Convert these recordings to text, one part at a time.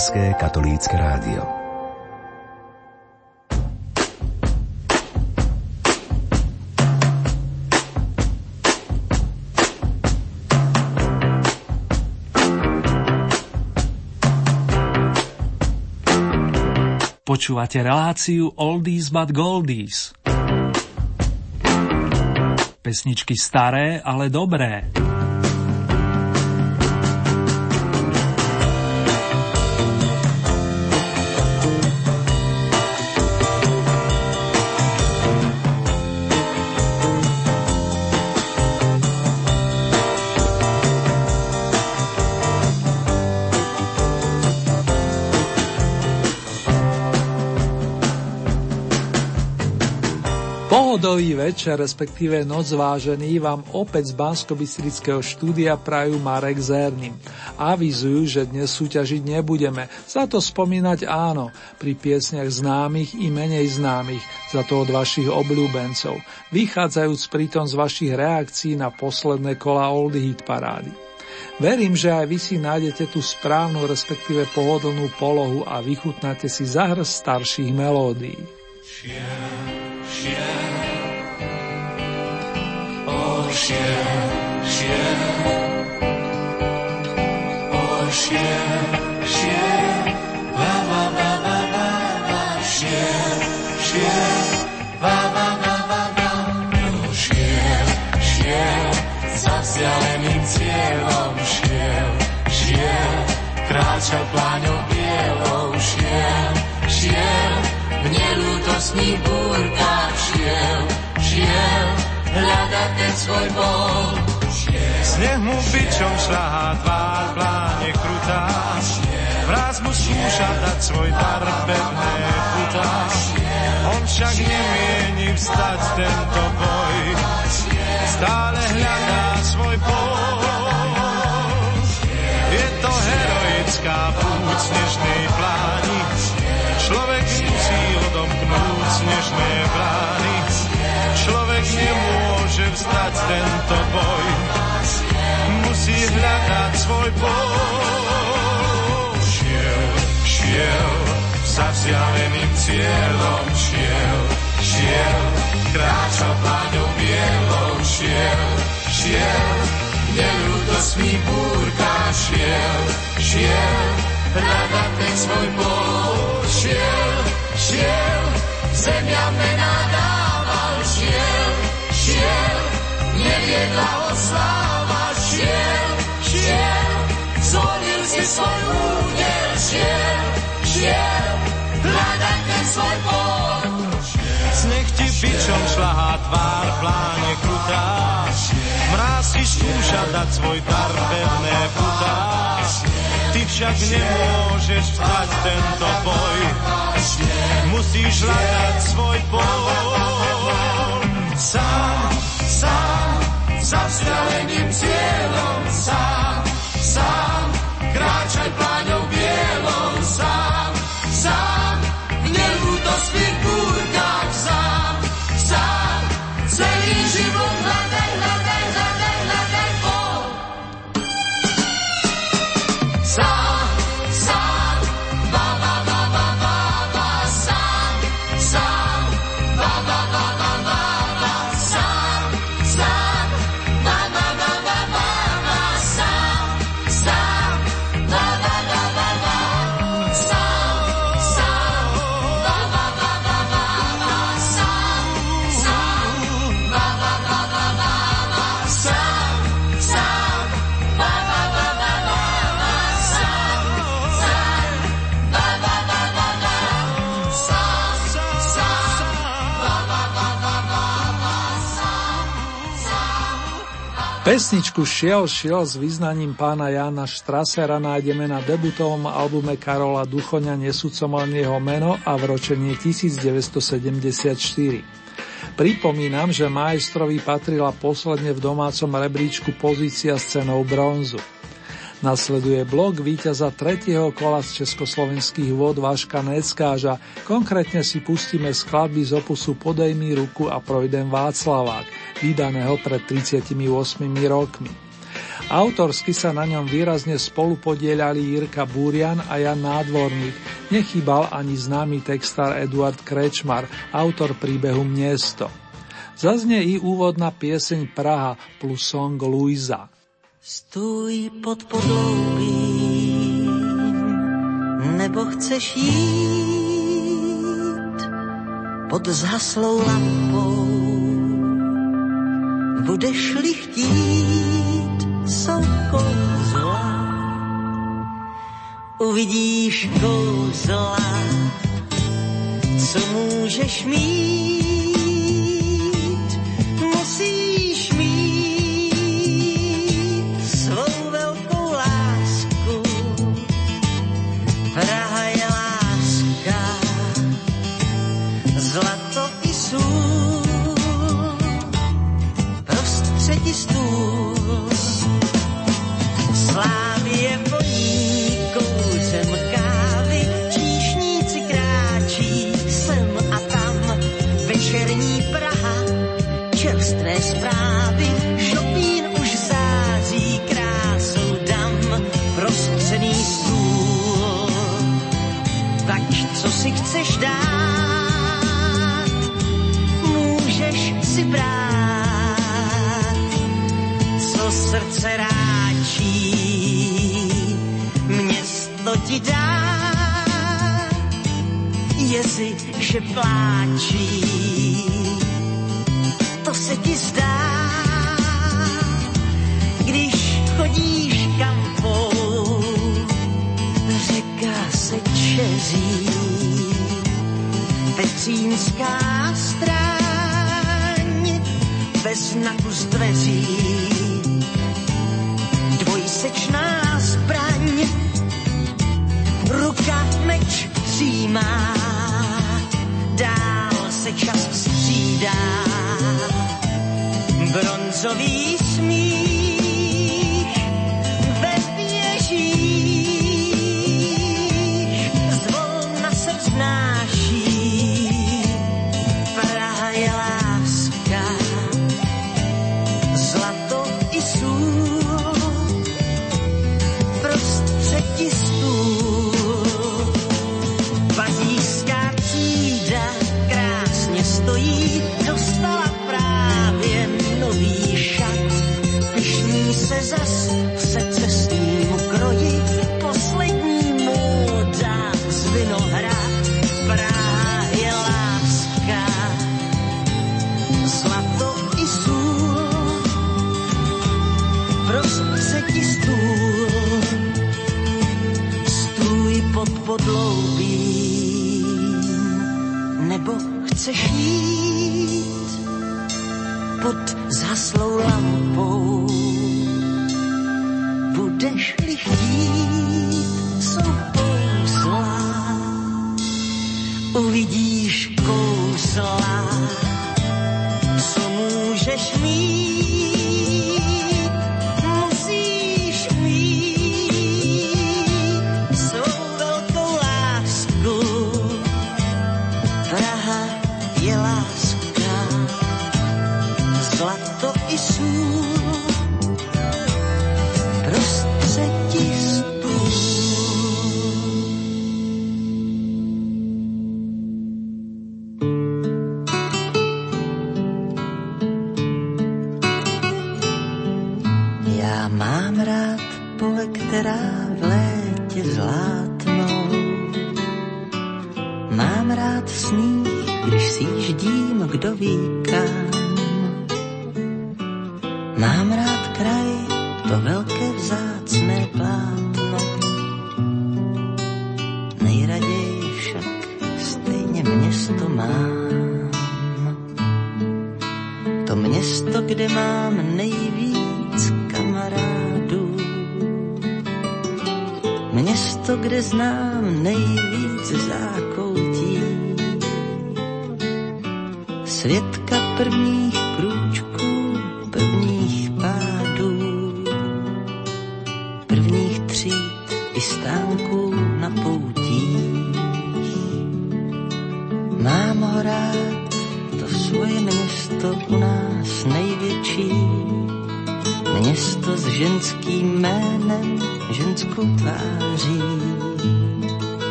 Slovenské katolícke rádio. Počúvate reláciu Oldies but Goldies. Pesničky staré, ale dobré. Večer, respektíve noc vážený, vám opäť z bansko štúdia prajú Marek Zerný. Avizujú, že dnes súťažiť nebudeme, za to spomínať áno, pri piesniach známych i menej známych, za to od vašich obľúbencov, vychádzajúc pritom z vašich reakcií na posledné kola Old Hit parády. Verím, že aj vy si nájdete tú správnu, respektíve pohodlnú polohu a vychutnáte si zahr starších melódií. Yeah. Vzdialeným cieľom šiel, šiel, kráčal pláňou bielou, šiel, šiel, v nelútostných búrkach šiel, šiel, hľadať ten svoj bol. Sneh mu bičom šľahá tvár, pláne krutá, vraz mu skúša dať svoj dar pevné putá. On však nemieni vstať tento boj, stále hľadá svoj bol. Je to heroická púť snežnej pláni, človek musí odomknúť snežné brány. Vstať tento boj, musí hľadať svoj boj. Šiel, šiel, za vzdialeným cieľom šiel, šiel, kráčal pláňou bielou, šiel, šiel, nelútostný búrka šiel, šiel, hľadať ten svoj bol, šiel, šiel, zemia mená dával, šiel, šiel, neviedla osláva, šiel, šiel, zvolil si svoj údel, šiel, šiel, hľadať ten svoj bol. Sneh ti bičom šlahá tvár, pláne krutá, mráz si skúša dať svoj dar, pevné putá. Ty však nemôžeš vstať tento boj, musíš hľadať svoj boj. Sám, sám, za vzdialeným cieľom, sám, sám, kráčaj pláňou Pesničku Šiel šiel s význaním pána Jána Štrasera nájdeme na debutovom albume Karola Duchoňa nesúcom len jeho meno a v ročení 1974. Pripomínam, že majstrovi patrila posledne v domácom rebríčku pozícia s cenou bronzu. Nasleduje blok víťaza tretieho kola z československých vod Váška Neckáža, konkrétne si pustíme skladby z opusu Podej mi ruku a projdem Václavák, vydaného pred 38 rokmi. Autorsky sa na ňom výrazne spolupodielali Jirka Búrian a Jan Nádvorník. Nechýbal ani známy textár Eduard Krečmar, autor príbehu Miesto. Zaznie i úvodná pieseň Praha plus song Luisa. Stůj pod podloubím, nebo chceš jít pod zhaslou lampou. Budeš-li chtít, jsou kouzla, uvidíš kouzla, co můžeš mít že pláčí. To se ti zdá, když chodíš kampou, řeka se čeří, Petřínská stráň bez znaku z dveří, dvojsečná zbraň, ruka meč přijímá dál se čas střídá. Bronzový smích chceš jít pod zaslou lampou. Budeš-li chtít, jsou kouzla, uvidíš kouzla,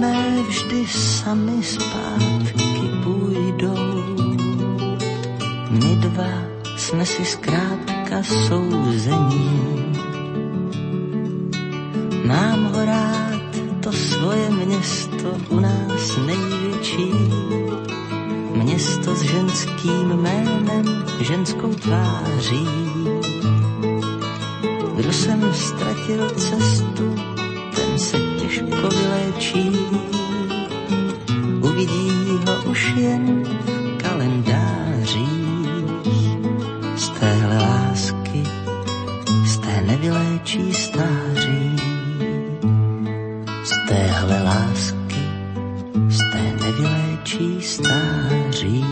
mé vždy sami zpátky půjdou. My dva jsme si zkrátka souzení. Mám ho rád, to svoje město u nás největší. Město s ženským jménem, ženskou tváří. Kdo jsem ztratil cestu, se těžko vyléčí. Uvidí ho už jen v kalendářích. Z téhle lásky, z té nevyléčí stáří. Z téhle lásky, z té nevyléčí stáří.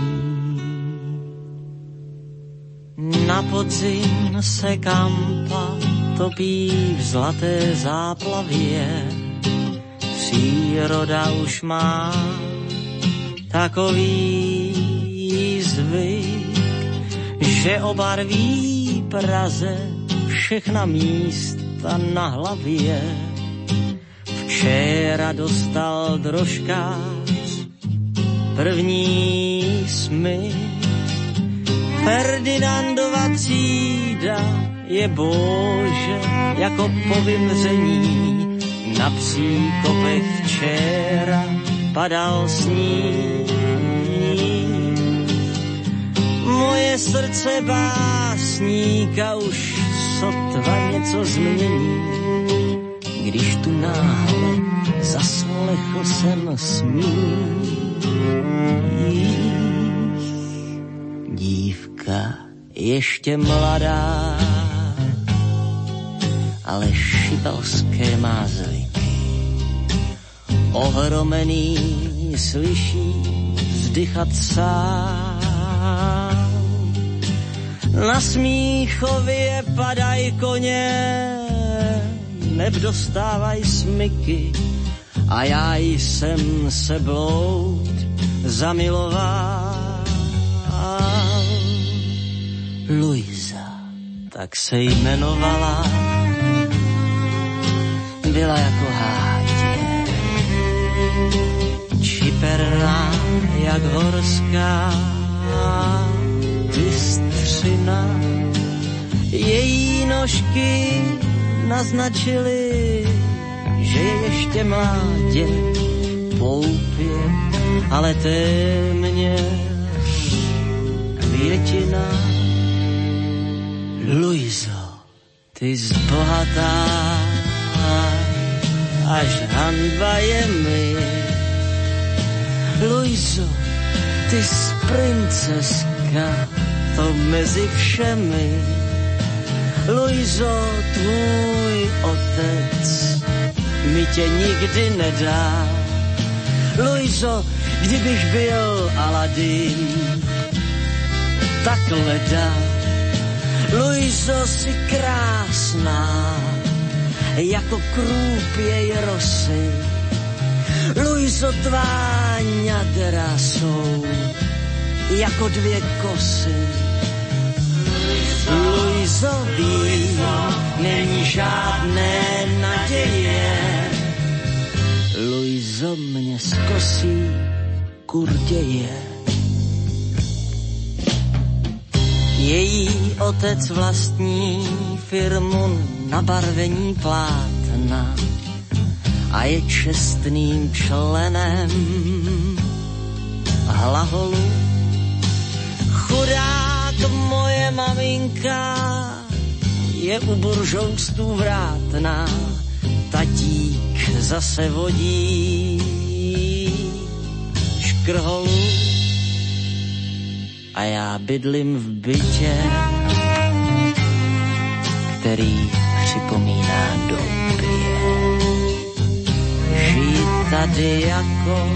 Na podzim se kampa topí v zlaté záplavě. Příroda už má takový zvyk, že obarví Praze všechna místa na hlavě. Včera dostal drožkář první smyk Ferdinandova třída je bože jako po vymření. Na příkopech včera padal sníh. Moje srdce básníka už sotva něco změní. Když tu náhle zaslechl jsem smích dívka ještě mladá, ale šibalské má zvyky. Ohromený slyší vzdychat sám. Na smíchově padaj koně, nevdostávaj smyky a já jsem se bloud zamiloval. Luisa, tak se jmenovala, byla jako hátě, čiperná jak horská bystřina. Její nožky naznačily, že je ještě mládě, poupě, ale téměř květina. Luizo, ty zbohatá, až hanba je mi. Luizo, ty z princeska, to mezi všemi. Luizo, tvůj otec mi tě nikdy nedá. Luizo, kdybych byl Aladin, tak leda. Luizo, si krásná, jako krůpěj rosy. Luizo, tvá ňadra jsou jako dvě kosy. Luizo, ví, není žádné naděje. Luizo mě zkosí kurděje. Její otec vlastní firmu na barvení plátna a je čestným členem hlaholu. Chudák moje maminka je u buržoustů vrátná, tatík zase vodí škrholu a já bydlím v bytě, který připomíná době. Žít tady jako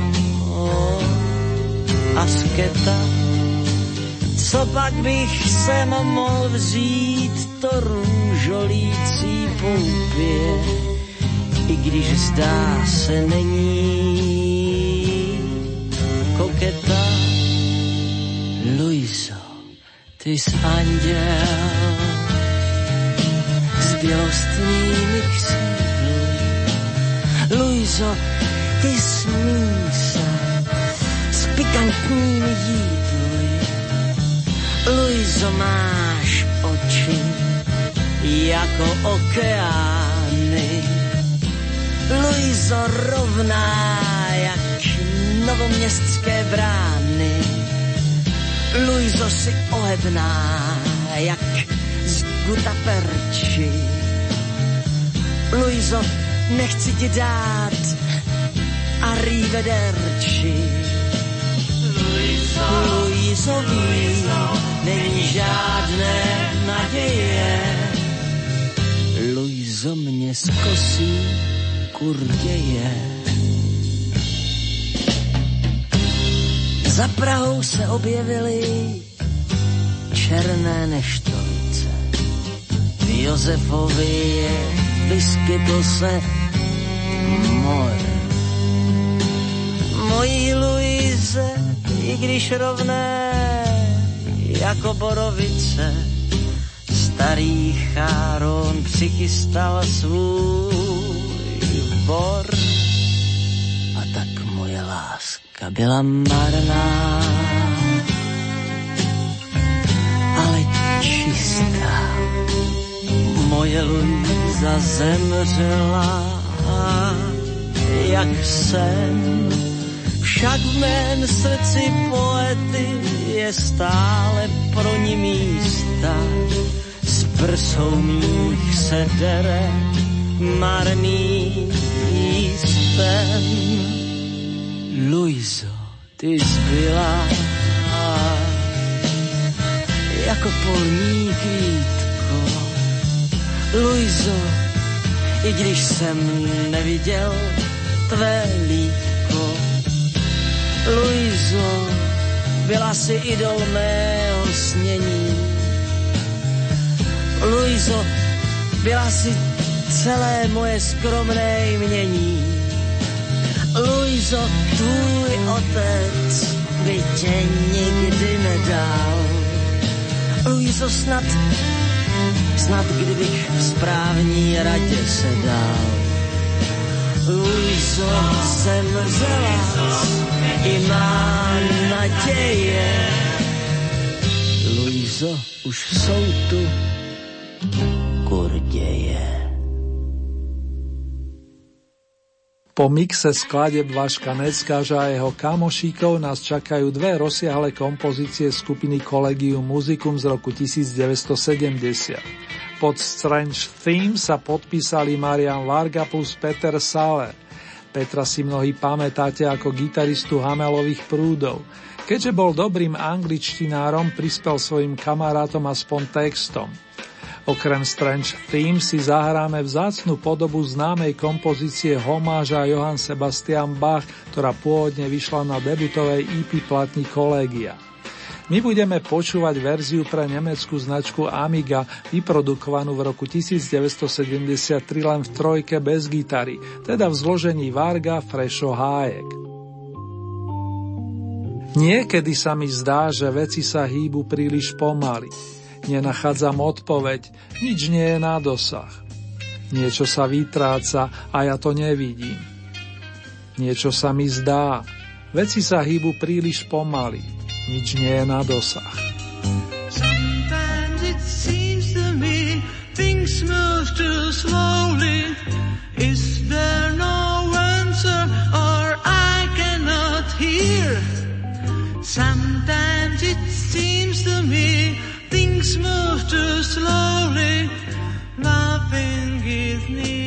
asketa, co pak bych sem mohl vzít to růžolící poupě, i když zdá se není koketa. Luiso, ty jsi anděl bělostnými křídly. Luiso, ty smísa s pikantními jídly. Luiso, máš oči jako okeány. Luiso, rovná jak novoměstské brány. Luiso, si ohebná z gutaperči. Luiso, nechci ti dát arrivederci. Luiso, Luiso ví, není žádné naděje. Luiso mě zkosí kurděje. Za Prahou se objevily černé neštolce. Josefovi vyskytl se mor. Mojí Luize, i když rovné jako borovice, starý cháron přichystal svůj bor. A tak moje láska byla marná, Moje Luisa zemřela, jak sen. Však v mém srdci poety je stále pro ní místa. S prsou mých se dere marný jísten. Luiso, ty zbyla jako polní kvítko. Luiso, i když jsem neviděl tvé lítko. Luiso, byla si idol mého snění. Luiso, byla si celé moje skromné jmění. Luiso, tvůj otec by tě nikdy nedal. Luiso, snad, snad kdybych v správní radě se dal. Luiso, jsem vzala i má naděje. Luiso, už jsou tu kurděje. Po mixe skladeb Vaška Neckáža a jeho kamošíkov nás čakajú dve rozsiahle kompozície skupiny Collegium Musicum z roku 1970. Pod Strange Theme sa podpísali Marian Varga plus Peter Saler. Petra si mnohí pamätáte ako gitaristu Hamelových prúdov. Keďže bol dobrým angličtinárom, prispel svojim kamarátom aspoň textom. Okrem Strange Theme si zahráme vzácnu podobu známej kompozície homáža Johann Sebastian Bach, ktorá pôvodne vyšla na debutovej EP platni Kolegia. My budeme počúvať verziu pre nemeckú značku Amiga, vyprodukovanú v roku 1973 len v trojke bez gitary, teda v zložení Varga, Frešo, Hájek. Niekedy sa mi zdá, že veci sa hýbu príliš pomaly nenachádzam odpoveď, nič nie je na dosah. Niečo sa vytráca a ja to nevidím. Niečo sa mi zdá, veci sa hýbu príliš pomaly, nič nie je na dosah. Sometimes or I cannot hear? Things move too slowly. Nothing is near.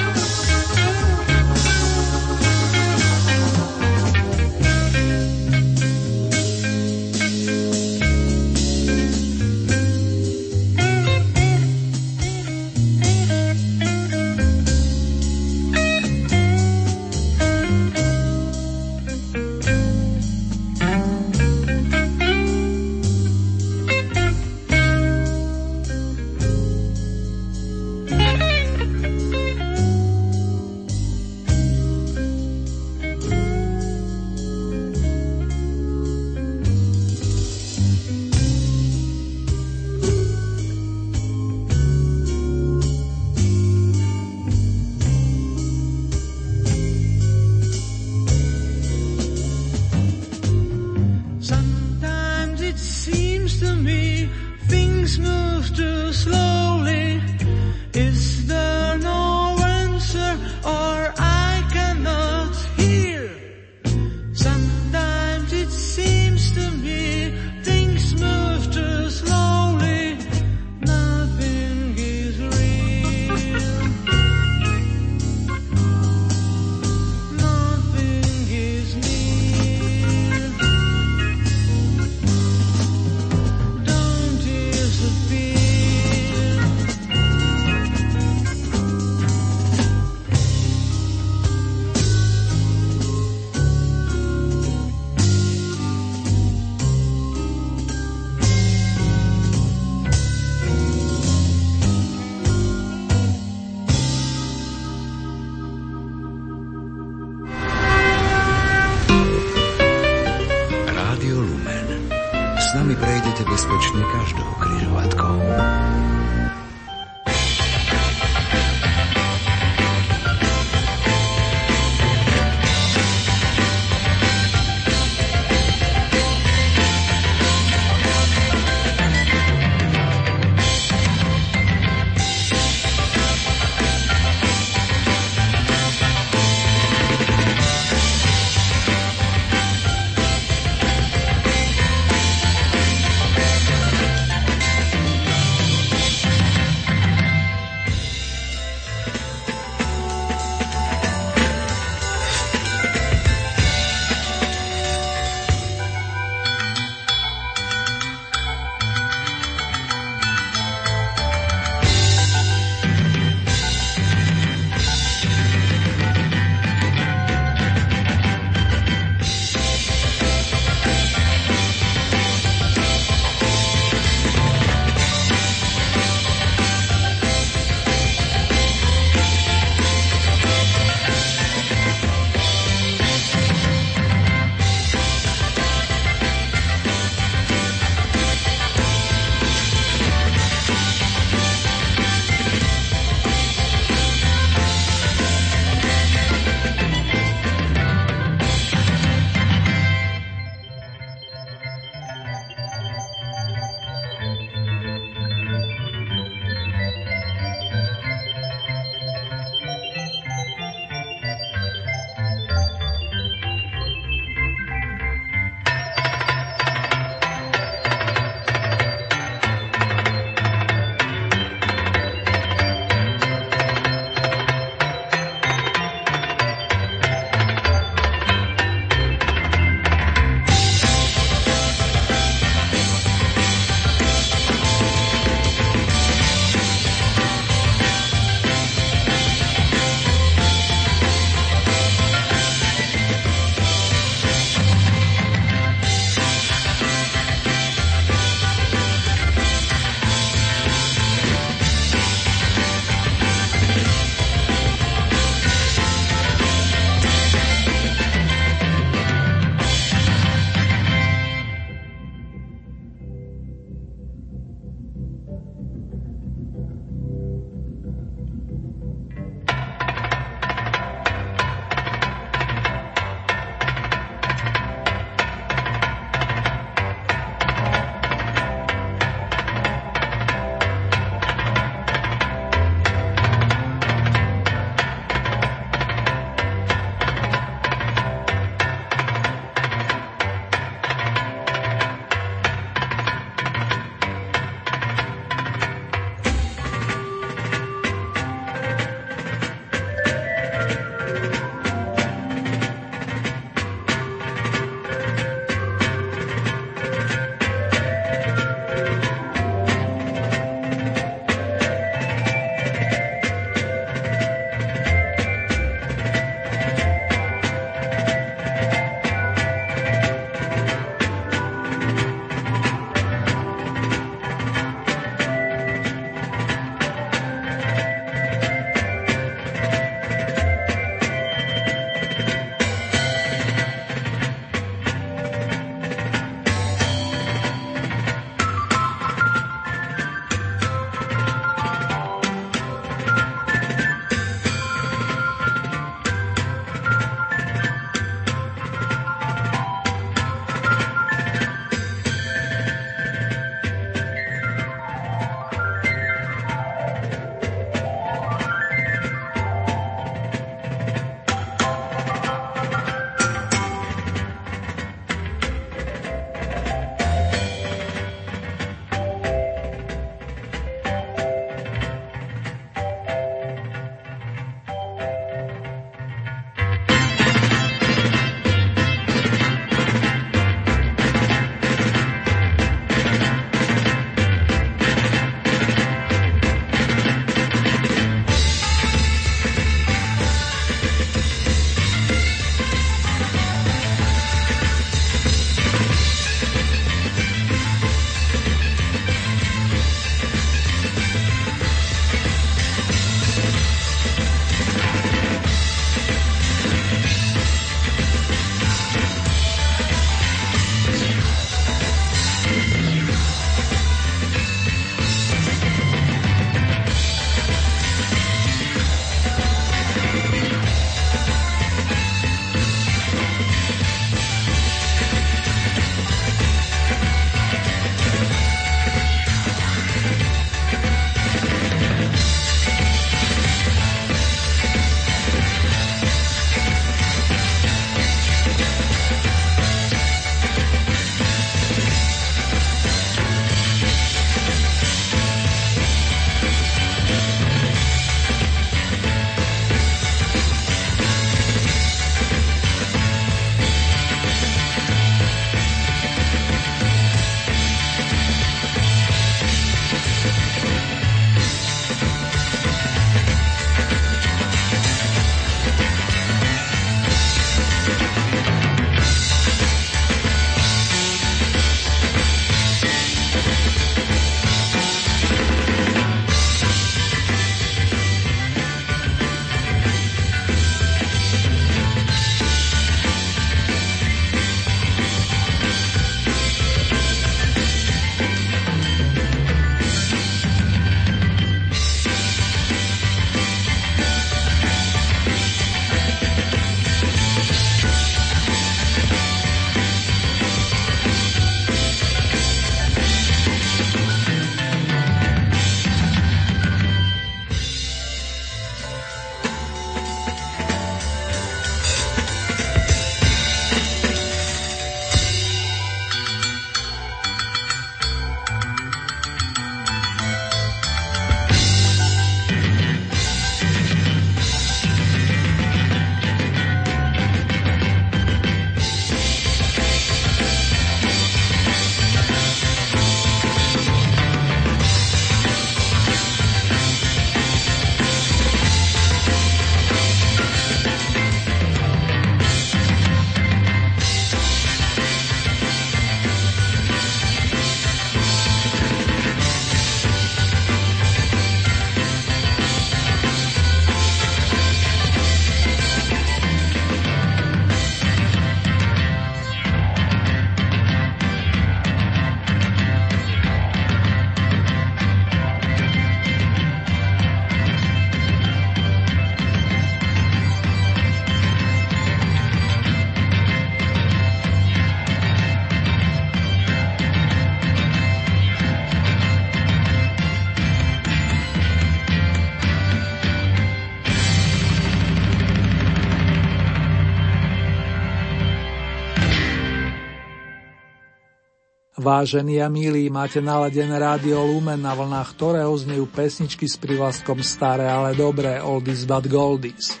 Vážení a milí, máte naladené rádio Lumen, na vlnách ktorého znejú pesničky s privlastkom Staré, ale dobré, Oldies but Goldies.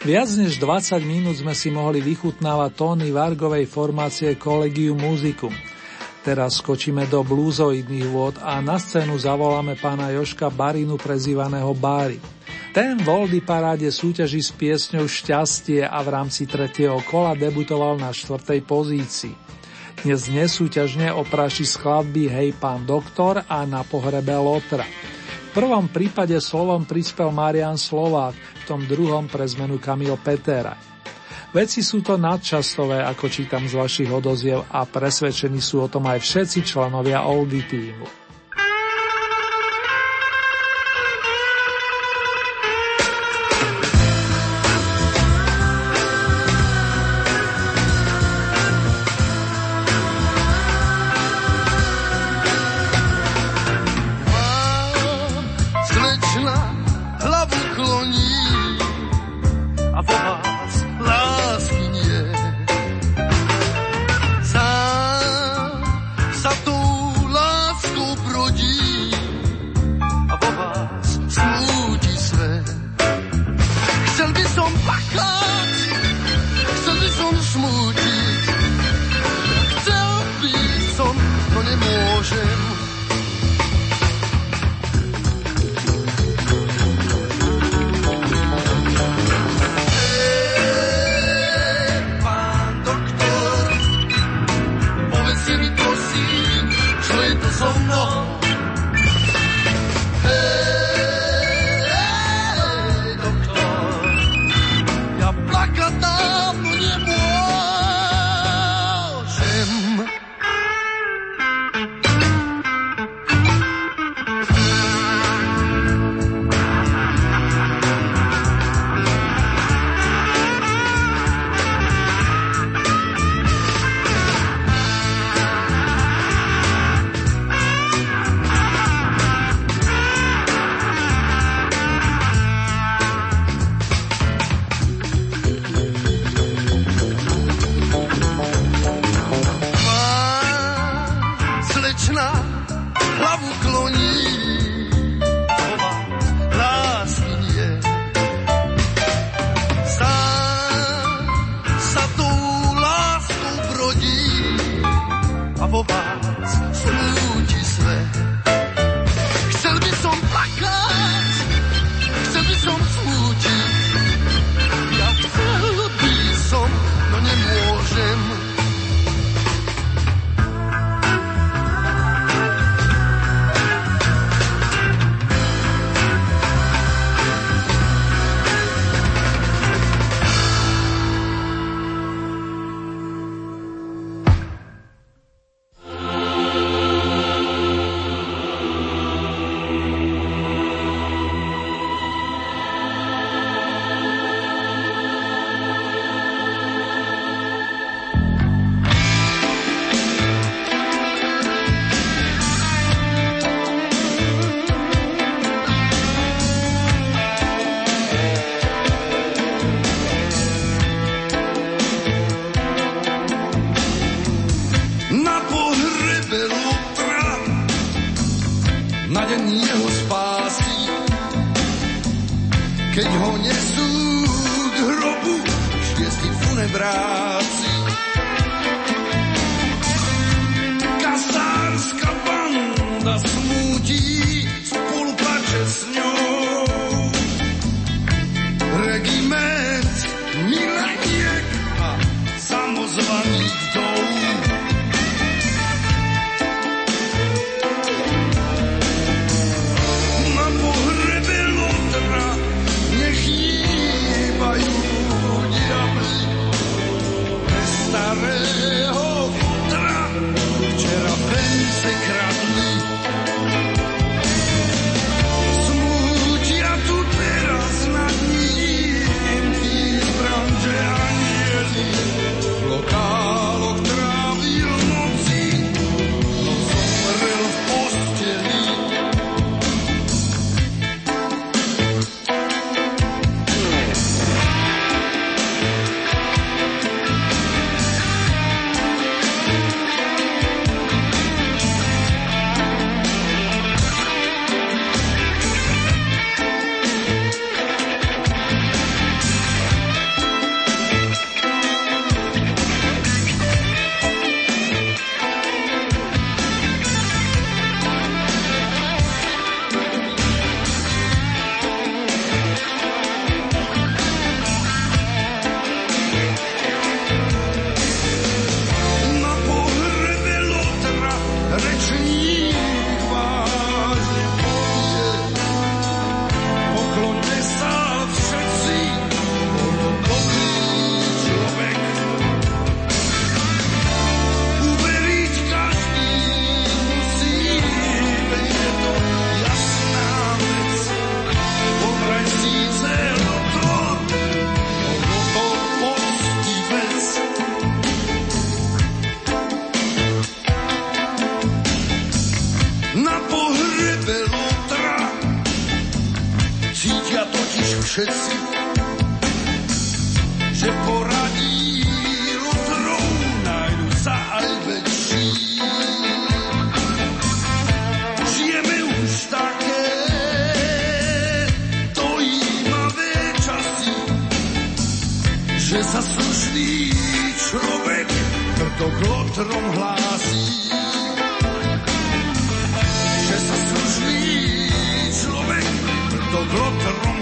Viac než 20 minút sme si mohli vychutnávať tóny Vargovej formácie Collegium Musicum. Teraz skočíme do blúzoidných vôd a na scénu zavoláme pána Joška Barinu prezývaného Bári. Ten v Oldy paráde súťaží s piesňou Šťastie a v rámci tretieho kola debutoval na štvrtej pozícii. Dnes nesúťažne opráši skladby Hej pán doktor a Na pohrebe Lotra. V prvom prípade slovom prispel Marian Slovák, v tom druhom pre zmenu Kamil Petera. Veci sú to nadčasové, ako čítam z vašich odoziev a presvedčení sú o tom aj všetci členovia Oldy týmu. na deň jeho spásy. Keď ho nesú k hrobu, šiesti funebráci, to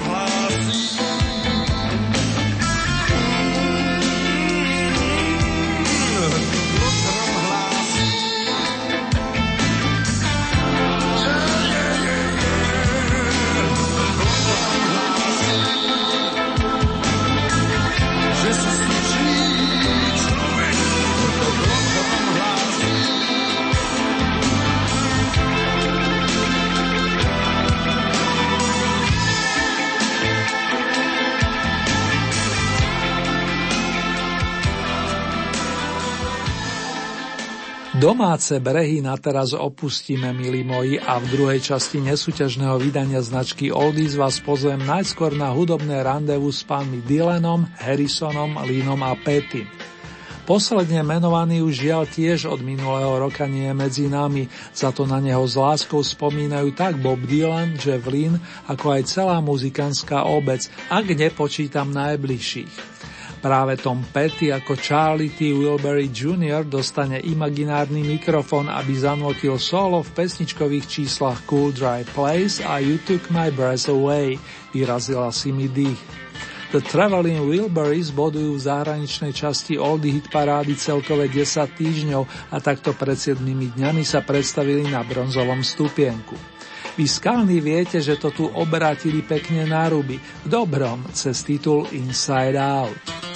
Domáce brehy na teraz opustíme, milí moji, a v druhej časti nesúťažného vydania značky Oldies vás pozvem najskôr na hudobné randevu s pánmi Dylanom, Harrisonom, Línom a Petty. Posledne menovaný už žiaľ tiež od minulého roka nie je medzi nami, za to na neho s láskou spomínajú tak Bob Dylan, Jeff Lynn, ako aj celá muzikantská obec, ak nepočítam najbližších. Práve Tom Petty ako Charlie T. Wilbury Jr. dostane imaginárny mikrofón, aby zanotil solo v pesničkových číslach Cool Dry Place a You Took My Breath Away, vyrazila si mi dých. The Traveling Wilburys bodujú v zahraničnej časti Oldie Hit parády celkové 10 týždňov a takto pred 7 dňami sa predstavili na bronzovom stupienku. Vy skalní viete, že to tu obrátili pekne na ruby, v dobrom, cez titul Inside Out.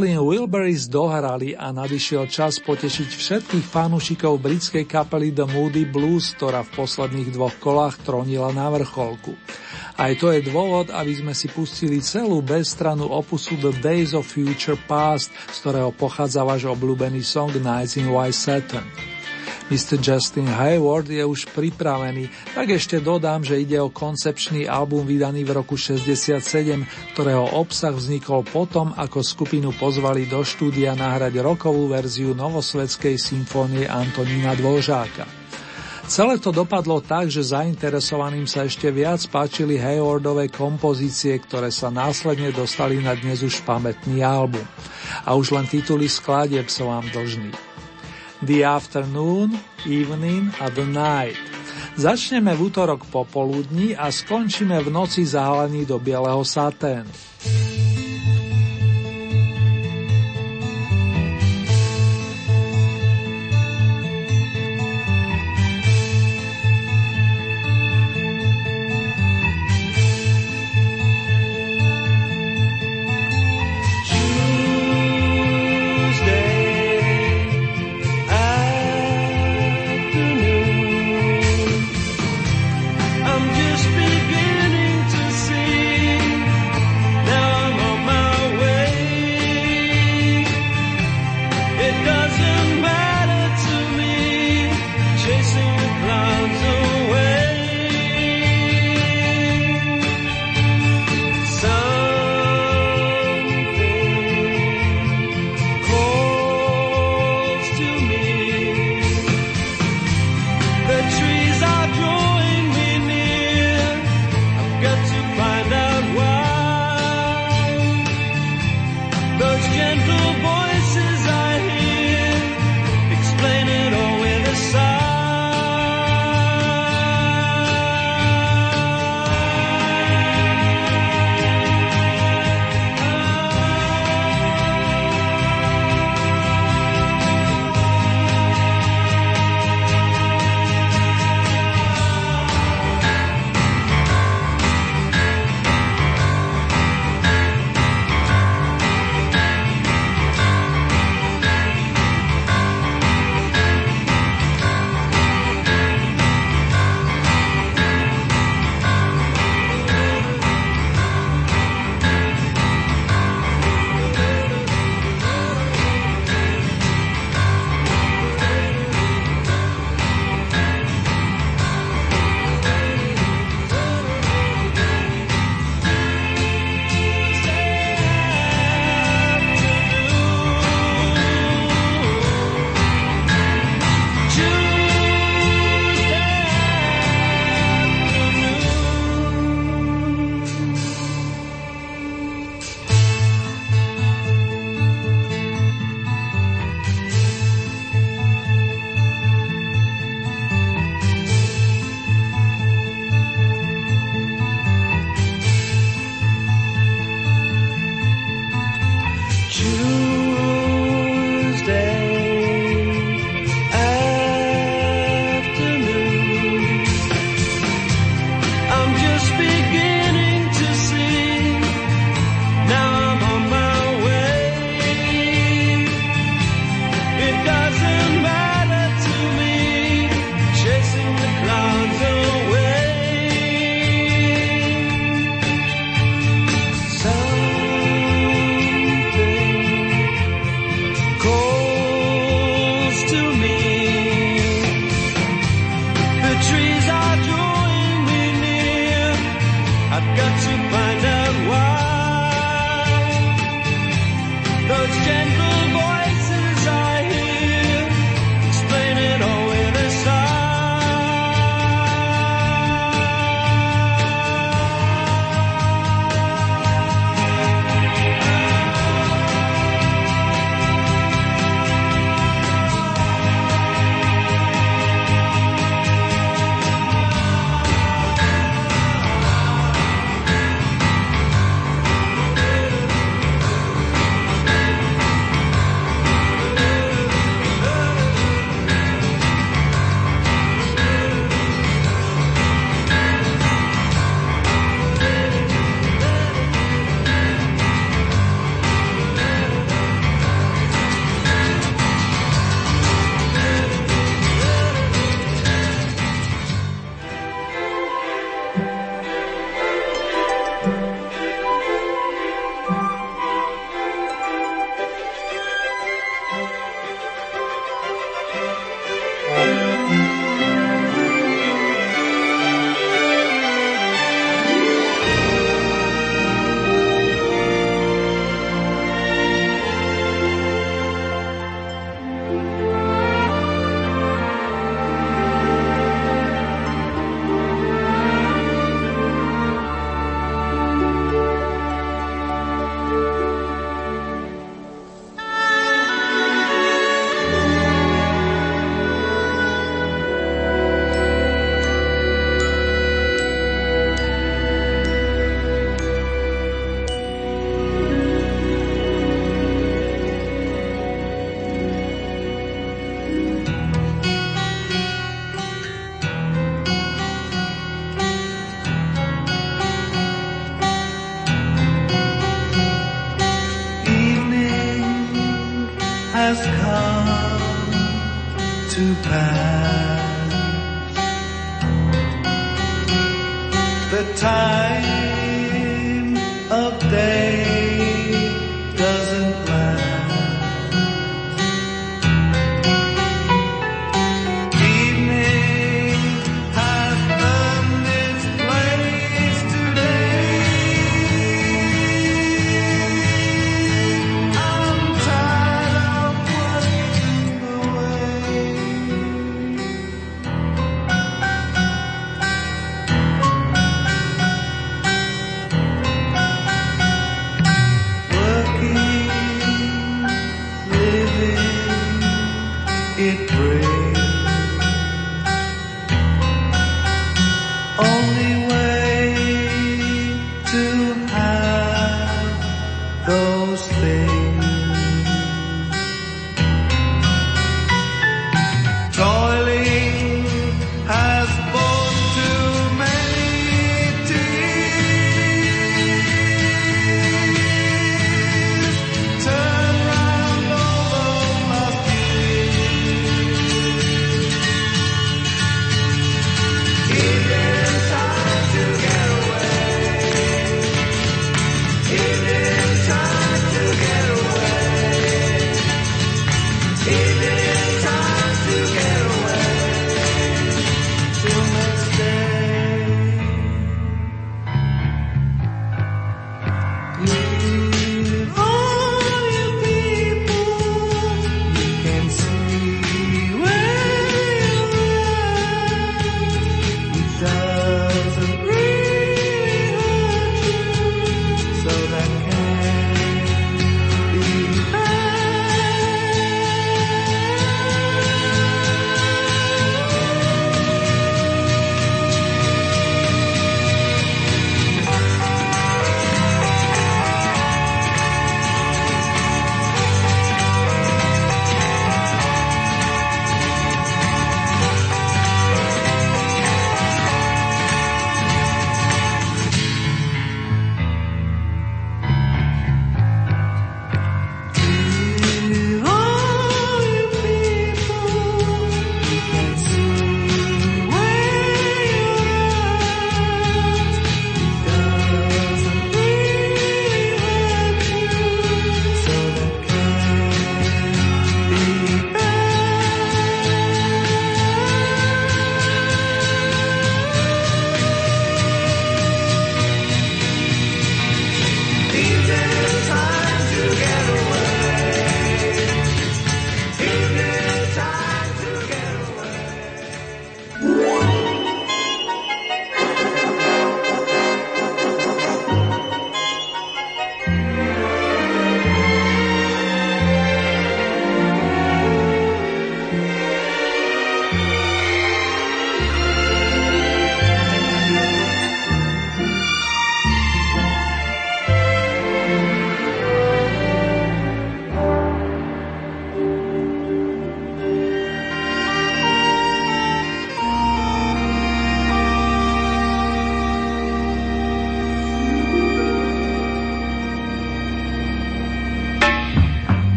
Traveling Wilburys dohrali a nadišiel čas potešiť všetkých fanúšikov britskej kapely The Moody Blues, ktorá v posledných dvoch kolách tronila na vrcholku. Aj to je dôvod, aby sme si pustili celú bezstranu opusu The Days of Future Past, z ktorého pochádza váš obľúbený song Nights in White Saturn. Mr. Justin Hayward je už pripravený, tak ešte dodám, že ide o koncepčný album vydaný v roku 67, ktorého obsah vznikol potom, ako skupinu pozvali do štúdia nahrať rokovú verziu novosvedskej symfónie Antonína Dvožáka. Celé to dopadlo tak, že zainteresovaným sa ešte viac páčili Haywardové kompozície, ktoré sa následne dostali na dnes už pamätný album. A už len tituly skladieb som vám dlžný. The Afternoon, Evening a The Night. Začneme v útorok popoludní a skončíme v noci zahalený do bieleho saténu.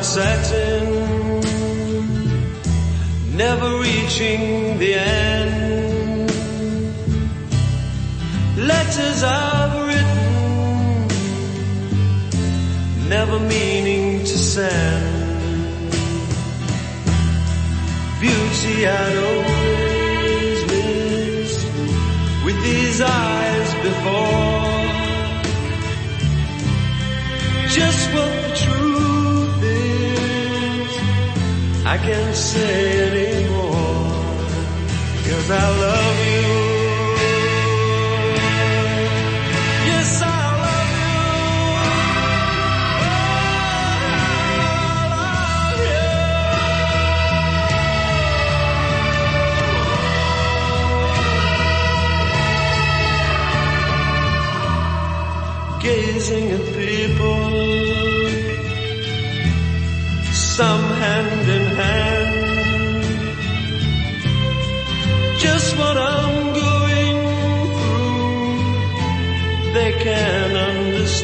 velvet satin, never reaching the end. Letters I've written, never meaning to send. Beauty I can't say anymore, cause I love you. Oh, gazing at thee.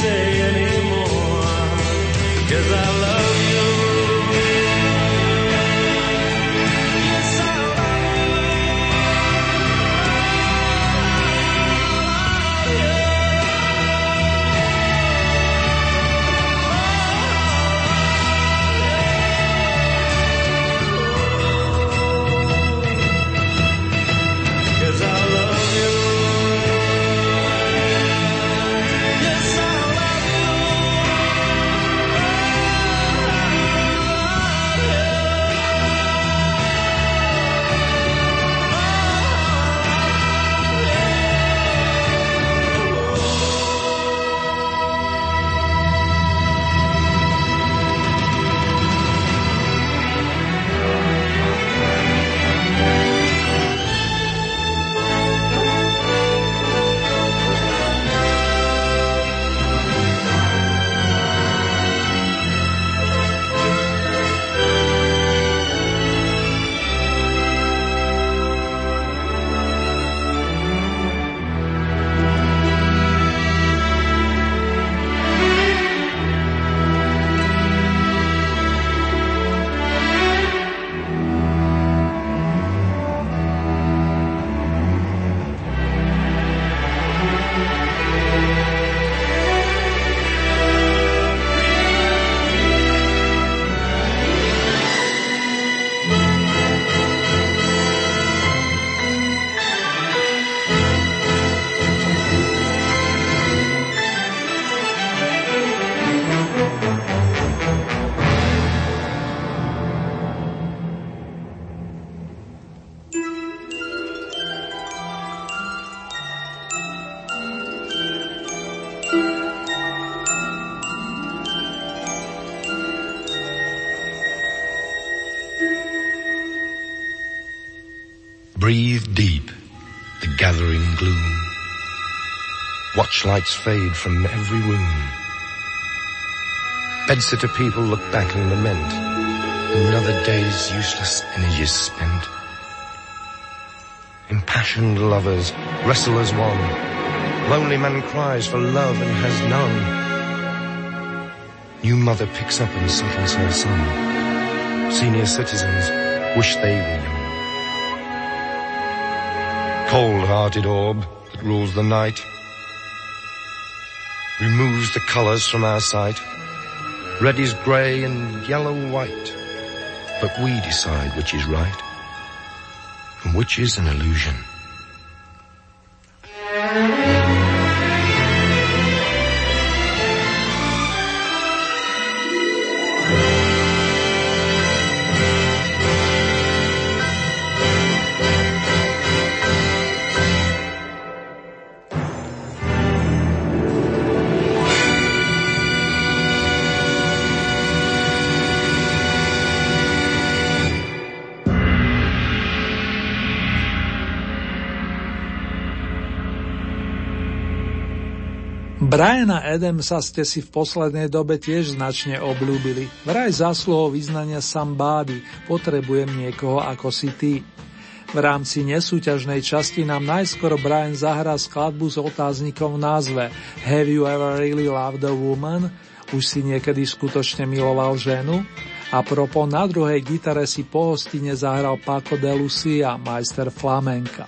say anymore. Cause I love lights fade from every room. Bedsitter people look back and lament. Another day's useless energies spent. Impassioned lovers wrestle as one. Lonely man cries for love and has none. New mother picks up and settles her son. Senior citizens wish they were young. Cold-hearted orb that rules the night colours from our sight. Red is grey and yellow white, but we decide which is right and which is an illusion. Briana Adamsa ste si v poslednej dobe tiež značne obľúbili. Vraj zásluhou vyznania Somebody, potrebujem niekoho ako si ty. V rámci nesúťažnej časti nám najskôr Brian zahrá skladbu s otáznikom v názve Have you ever really loved a woman? Už si niekedy skutočne miloval ženu? A propo na druhej gitare si po hostine zahral Paco de Lucia, majster flamenka.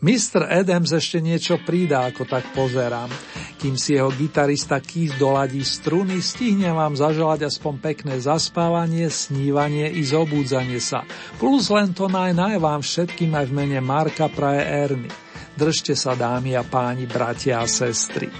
Mr. Adams ešte niečo pridá, ako tak pozerám. Kým si jeho gitarista Keith doladí struny, stihne vám zaželať aspoň pekné zaspávanie, snívanie i zobúdzanie sa. Plus len to naj, naj vám všetkým aj v mene Marka praje Erny. Držte sa dámy a páni, bratia a sestry.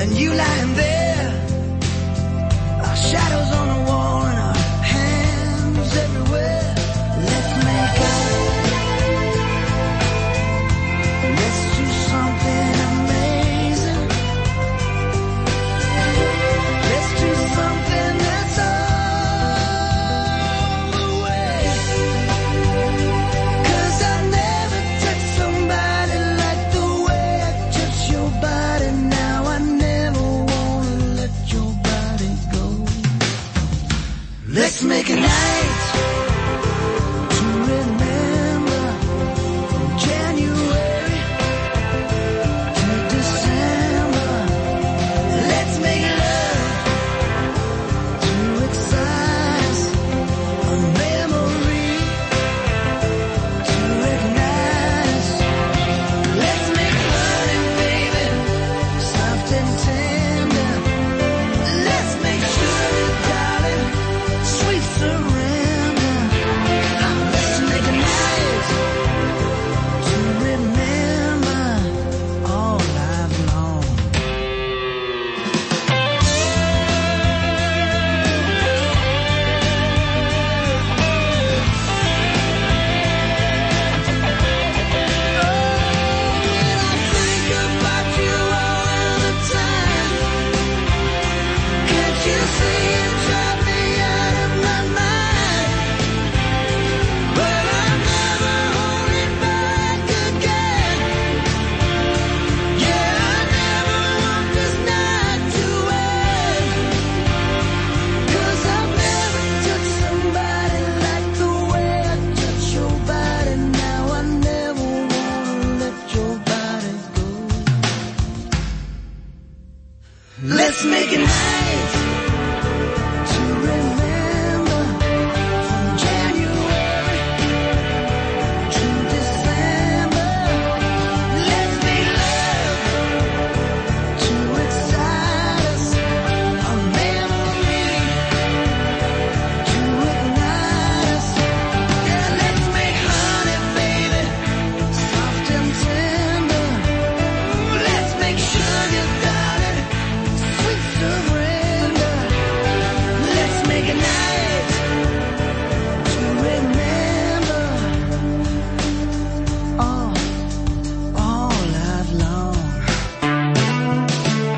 Let's make it night.